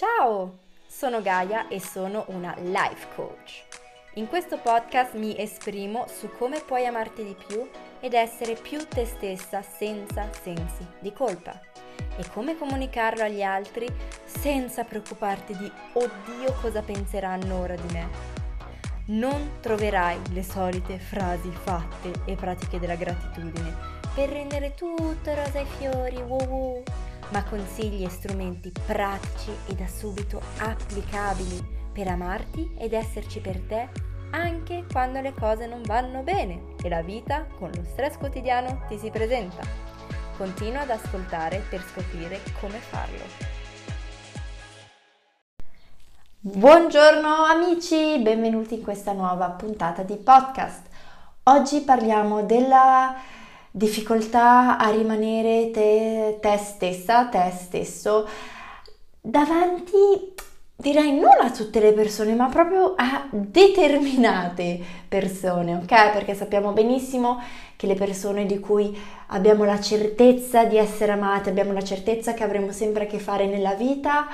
Ciao, sono Gaia e sono una life coach. In questo podcast mi esprimo su come puoi amarti di più ed essere più te stessa senza sensi di colpa e come comunicarlo agli altri senza preoccuparti di oddio cosa penseranno ora di me. Non troverai le solite frasi fatte e pratiche della gratitudine per rendere tutto rosa e fiori, woo woo ma consigli e strumenti pratici e da subito applicabili per amarti ed esserci per te anche quando le cose non vanno bene e la vita con lo stress quotidiano ti si presenta. Continua ad ascoltare per scoprire come farlo. Buongiorno amici, benvenuti in questa nuova puntata di podcast. Oggi parliamo della difficoltà a rimanere te, te stessa, te stesso, davanti direi non a tutte le persone, ma proprio a determinate persone, ok? Perché sappiamo benissimo che le persone di cui abbiamo la certezza di essere amate, abbiamo la certezza che avremo sempre a che fare nella vita,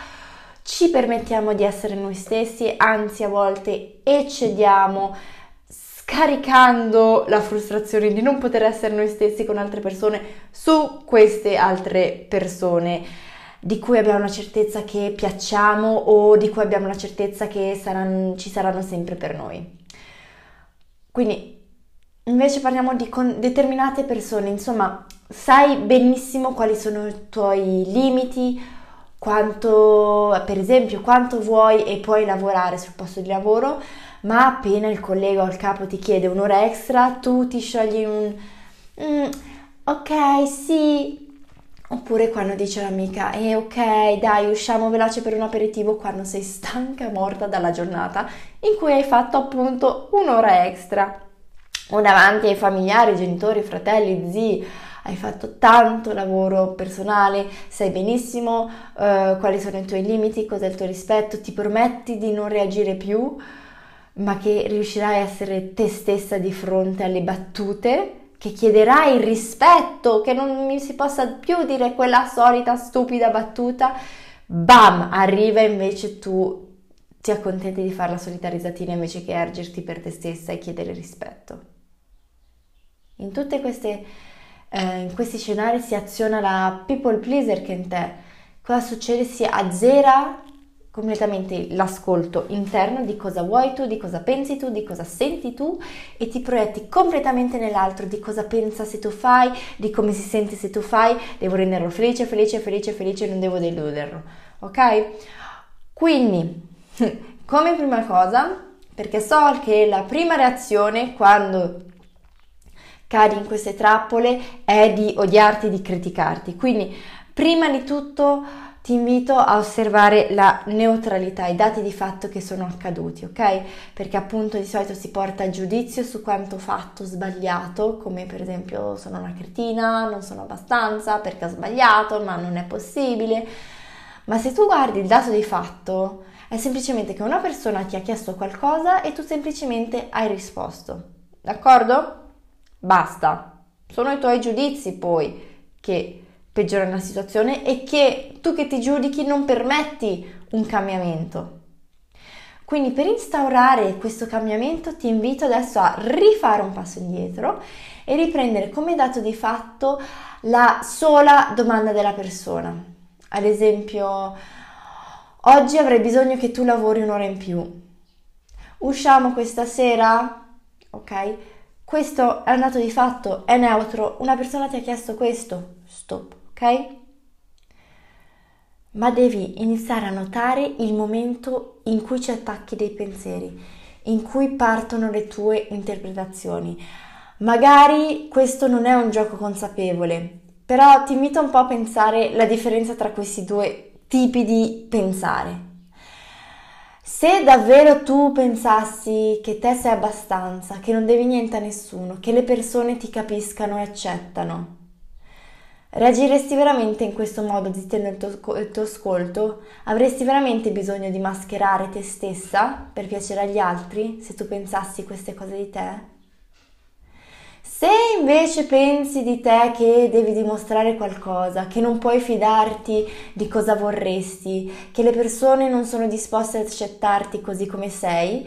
ci permettiamo di essere noi stessi, anzi a volte eccediamo scaricando la frustrazione di non poter essere noi stessi con altre persone su queste altre persone di cui abbiamo la certezza che piacciamo o di cui abbiamo la certezza che saranno, ci saranno sempre per noi. Quindi invece parliamo di determinate persone, insomma, sai benissimo quali sono i tuoi limiti, quanto, per esempio, quanto vuoi e puoi lavorare sul posto di lavoro, ma appena il collega o il capo ti chiede un'ora extra, tu ti sciogli un mm, ok, sì. Oppure quando dice l'amica, eh ok, dai, usciamo veloce per un aperitivo quando sei stanca, morta dalla giornata in cui hai fatto appunto un'ora extra. O davanti ai familiari, genitori, fratelli, zii, hai fatto tanto lavoro personale, sai benissimo uh, quali sono i tuoi limiti, cos'è il tuo rispetto, ti prometti di non reagire più ma che riuscirai a essere te stessa di fronte alle battute, che chiederai il rispetto, che non mi si possa più dire quella solita stupida battuta, bam, arriva invece tu ti accontenti di fare la solita risatina invece che ergerti per te stessa e chiedere rispetto. In tutti eh, questi scenari si aziona la people pleaser che in te. Cosa succede? Si azzera completamente l'ascolto interno di cosa vuoi tu, di cosa pensi tu, di cosa senti tu e ti proietti completamente nell'altro, di cosa pensa se tu fai, di come si sente se tu fai, devo renderlo felice, felice, felice, felice, non devo deluderlo, ok? Quindi, come prima cosa, perché so che la prima reazione quando cadi in queste trappole è di odiarti, di criticarti, quindi prima di tutto ti invito a osservare la neutralità, i dati di fatto che sono accaduti, ok? Perché appunto di solito si porta a giudizio su quanto fatto sbagliato, come per esempio sono una cretina, non sono abbastanza perché ho sbagliato, ma non è possibile. Ma se tu guardi il dato di fatto, è semplicemente che una persona ti ha chiesto qualcosa e tu semplicemente hai risposto. D'accordo? Basta. Sono i tuoi giudizi poi che peggiorare la situazione e che tu che ti giudichi non permetti un cambiamento. Quindi per instaurare questo cambiamento ti invito adesso a rifare un passo indietro e riprendere come dato di fatto la sola domanda della persona. Ad esempio, oggi avrei bisogno che tu lavori un'ora in più. Usciamo questa sera? Ok? Questo è un dato di fatto, è neutro. Una persona ti ha chiesto questo. Stop ok? Ma devi iniziare a notare il momento in cui ci attacchi dei pensieri, in cui partono le tue interpretazioni. Magari questo non è un gioco consapevole, però ti invito un po' a pensare la differenza tra questi due tipi di pensare. Se davvero tu pensassi che te sei abbastanza, che non devi niente a nessuno, che le persone ti capiscano e accettano, Reagiresti veramente in questo modo zittendo il tuo, il tuo ascolto? Avresti veramente bisogno di mascherare te stessa per piacere agli altri se tu pensassi queste cose di te? Se invece pensi di te che devi dimostrare qualcosa, che non puoi fidarti di cosa vorresti, che le persone non sono disposte ad accettarti così come sei,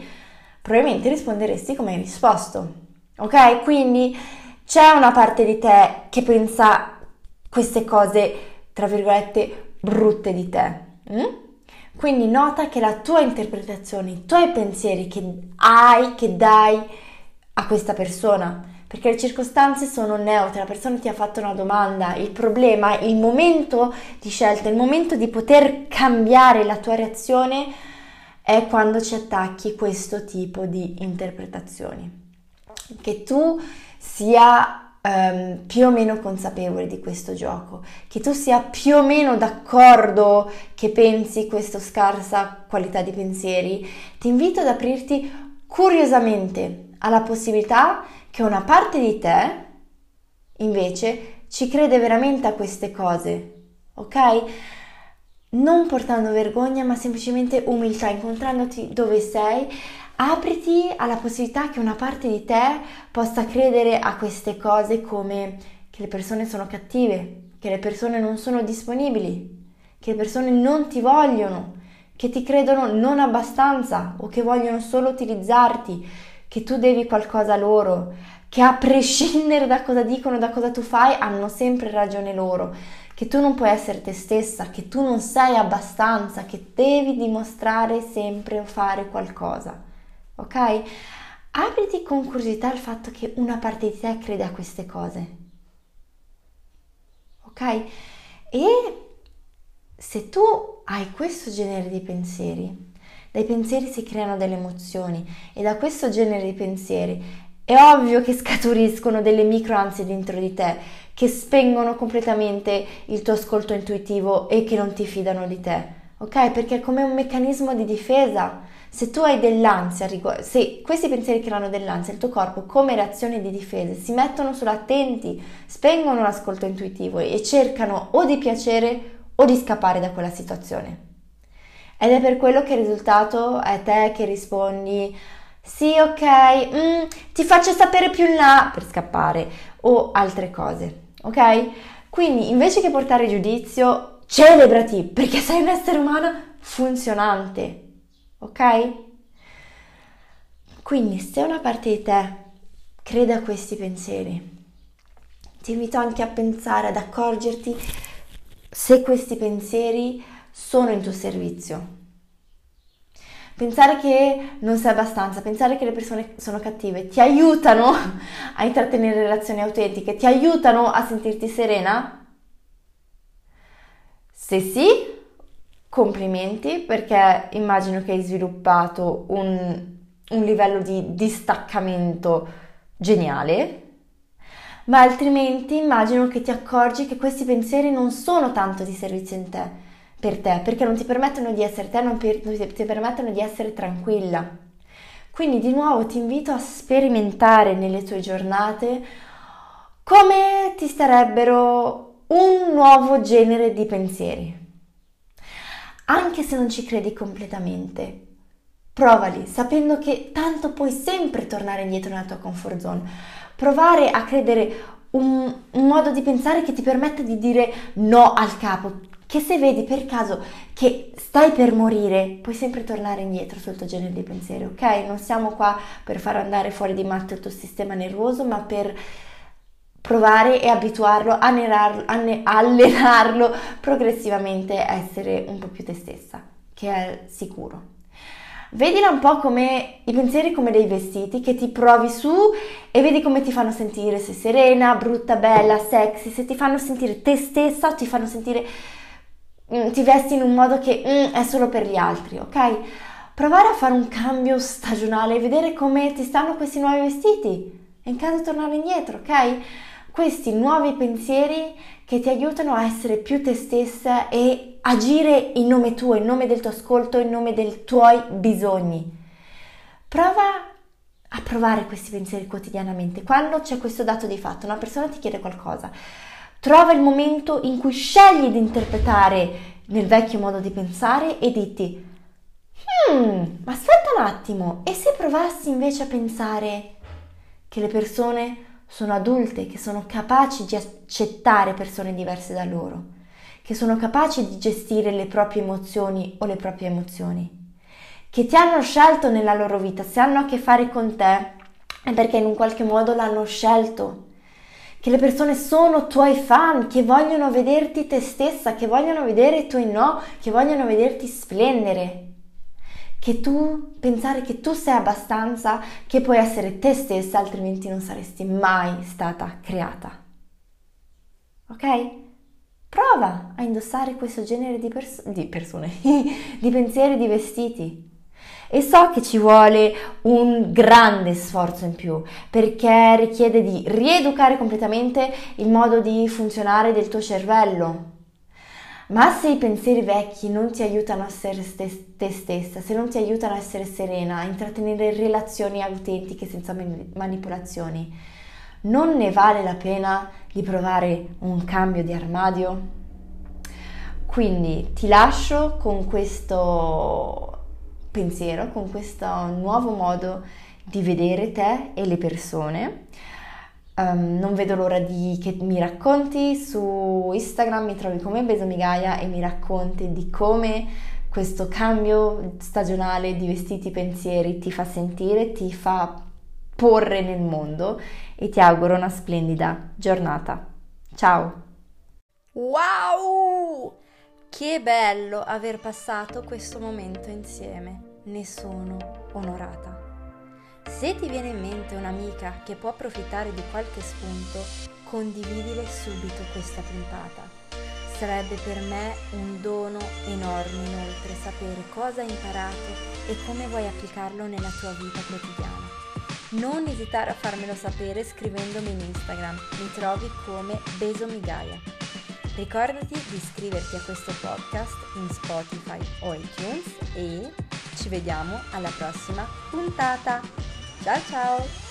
probabilmente risponderesti come hai risposto. Ok? Quindi c'è una parte di te che pensa queste cose, tra virgolette, brutte di te. Mm? Quindi nota che la tua interpretazione, i tuoi pensieri che hai, che dai a questa persona, perché le circostanze sono neutre, la persona ti ha fatto una domanda, il problema, il momento di scelta, il momento di poter cambiare la tua reazione è quando ci attacchi questo tipo di interpretazioni. Che tu sia Um, più o meno consapevole di questo gioco, che tu sia più o meno d'accordo che pensi questa scarsa qualità di pensieri, ti invito ad aprirti curiosamente alla possibilità che una parte di te invece ci crede veramente a queste cose, ok? Non portando vergogna, ma semplicemente umiltà, incontrandoti dove sei apriti alla possibilità che una parte di te possa credere a queste cose come che le persone sono cattive, che le persone non sono disponibili, che le persone non ti vogliono, che ti credono non abbastanza o che vogliono solo utilizzarti, che tu devi qualcosa a loro, che a prescindere da cosa dicono, da cosa tu fai, hanno sempre ragione loro, che tu non puoi essere te stessa, che tu non sei abbastanza, che devi dimostrare sempre o fare qualcosa ok? Apriti con curiosità al fatto che una parte di te crede a queste cose, ok? E se tu hai questo genere di pensieri, dai pensieri si creano delle emozioni e da questo genere di pensieri è ovvio che scaturiscono delle micro ansie dentro di te che spengono completamente il tuo ascolto intuitivo e che non ti fidano di te, ok? Perché è come un meccanismo di difesa se tu hai dell'ansia, se questi pensieri creano dell'ansia, il tuo corpo come reazione di difesa si mettono sull'attenti, spengono l'ascolto intuitivo e cercano o di piacere o di scappare da quella situazione. Ed è per quello che il risultato è te che rispondi sì, ok, mm, ti faccio sapere più in là per scappare o altre cose, ok? Quindi invece che portare giudizio, celebrati perché sei un essere umano funzionante ok? Quindi se una parte di te crede a questi pensieri, ti invito anche a pensare, ad accorgerti se questi pensieri sono in tuo servizio. Pensare che non sei abbastanza, pensare che le persone sono cattive, ti aiutano a intrattenere relazioni autentiche, ti aiutano a sentirti serena? Se sì, complimenti perché immagino che hai sviluppato un, un livello di distaccamento geniale, ma altrimenti immagino che ti accorgi che questi pensieri non sono tanto di servizio in te, per te, perché non ti permettono di essere te, non ti permettono di essere tranquilla. Quindi di nuovo ti invito a sperimentare nelle tue giornate come ti starebbero un nuovo genere di pensieri anche se non ci credi completamente. Provali, sapendo che tanto puoi sempre tornare indietro nella tua comfort zone. Provare a credere un, un modo di pensare che ti permetta di dire no al capo, che se vedi per caso che stai per morire, puoi sempre tornare indietro sul tuo genere di pensieri, ok? Non siamo qua per far andare fuori di matto il tuo sistema nervoso, ma per provare e abituarlo, allenarlo, allenarlo progressivamente a essere un po' più te stessa, che è sicuro. Vedila un po' come i pensieri come dei vestiti che ti provi su e vedi come ti fanno sentire, se serena, brutta, bella, sexy, se ti fanno sentire te stessa o ti fanno sentire mm, ti vesti in un modo che mm, è solo per gli altri, ok? Provare a fare un cambio stagionale e vedere come ti stanno questi nuovi vestiti e in caso tornare indietro, ok? Questi nuovi pensieri che ti aiutano a essere più te stessa e agire in nome tuo, in nome del tuo ascolto, in nome dei tuoi bisogni. Prova a provare questi pensieri quotidianamente. Quando c'è questo dato di fatto, una persona ti chiede qualcosa, trova il momento in cui scegli di interpretare nel vecchio modo di pensare e diti, hmm, ma aspetta un attimo, e se provassi invece a pensare che le persone sono adulte, che sono capaci di accettare persone diverse da loro, che sono capaci di gestire le proprie emozioni o le proprie emozioni, che ti hanno scelto nella loro vita, se hanno a che fare con te è perché in un qualche modo l'hanno scelto che le persone sono tuoi fan, che vogliono vederti te stessa, che vogliono vedere i tuoi no, che vogliono vederti splendere. Che tu pensare che tu sei abbastanza, che puoi essere te stessa, altrimenti non saresti mai stata creata. Ok? Prova a indossare questo genere di, pers- di persone, di pensieri, di vestiti e so che ci vuole un grande sforzo in più perché richiede di rieducare completamente il modo di funzionare del tuo cervello. Ma se i pensieri vecchi non ti aiutano a essere te stessa, se non ti aiutano a essere serena, a intrattenere relazioni autentiche senza manipolazioni, non ne vale la pena di provare un cambio di armadio? Quindi ti lascio con questo pensiero, con questo nuovo modo di vedere te e le persone. Um, non vedo l'ora di che mi racconti su Instagram, mi trovi come Besomigaia e mi racconti di come questo cambio stagionale di vestiti pensieri ti fa sentire, ti fa porre nel mondo e ti auguro una splendida giornata. Ciao! Wow! Che bello aver passato questo momento insieme, ne sono onorata. Se ti viene in mente un'amica che può approfittare di qualche spunto, condividile subito questa puntata. Sarebbe per me un dono enorme inoltre sapere cosa hai imparato e come vuoi applicarlo nella tua vita quotidiana. Non esitare a farmelo sapere scrivendomi in Instagram, mi trovi come Besomigaia. Ricordati di iscriverti a questo podcast in Spotify o iTunes e ci vediamo alla prossima puntata. Ciao ciao!